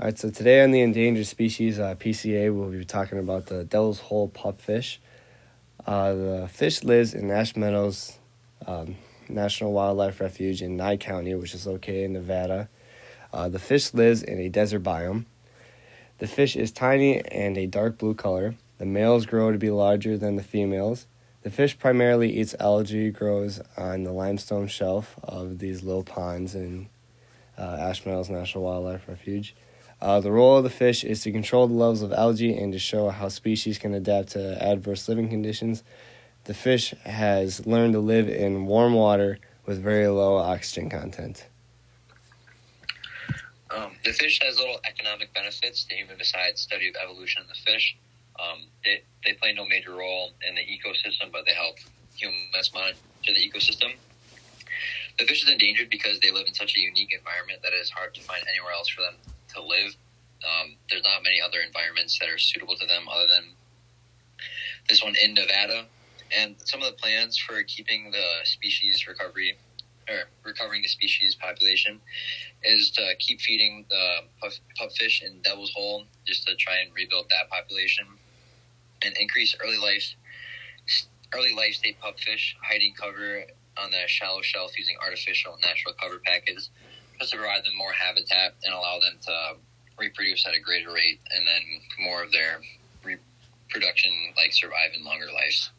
All right, so today on the endangered species uh, PCA, we'll be talking about the Devil's Hole pupfish. Uh, the fish lives in Ash Meadows um, National Wildlife Refuge in Nye County, which is located in Nevada. Uh, the fish lives in a desert biome. The fish is tiny and a dark blue color. The males grow to be larger than the females. The fish primarily eats algae, grows on the limestone shelf of these low ponds in uh, Ash Meadows National Wildlife Refuge. Uh, the role of the fish is to control the levels of algae and to show how species can adapt to adverse living conditions. The fish has learned to live in warm water with very low oxygen content. Um, the fish has little economic benefits to human besides study of evolution of the fish. Um, they, they play no major role in the ecosystem, but they help humans monitor the ecosystem. The fish is endangered because they live in such a unique environment that it is hard to find anywhere else for them to live. Um, there's not many other environments that are suitable to them other than this one in Nevada. And some of the plans for keeping the species recovery or recovering the species population is to keep feeding the puff, pupfish in Devil's Hole just to try and rebuild that population and increase early life early life state pupfish hiding cover on the shallow shelf using artificial natural cover packets just to provide them more habitat and allow reproduce at a greater rate and then more of their reproduction like survive in longer lives.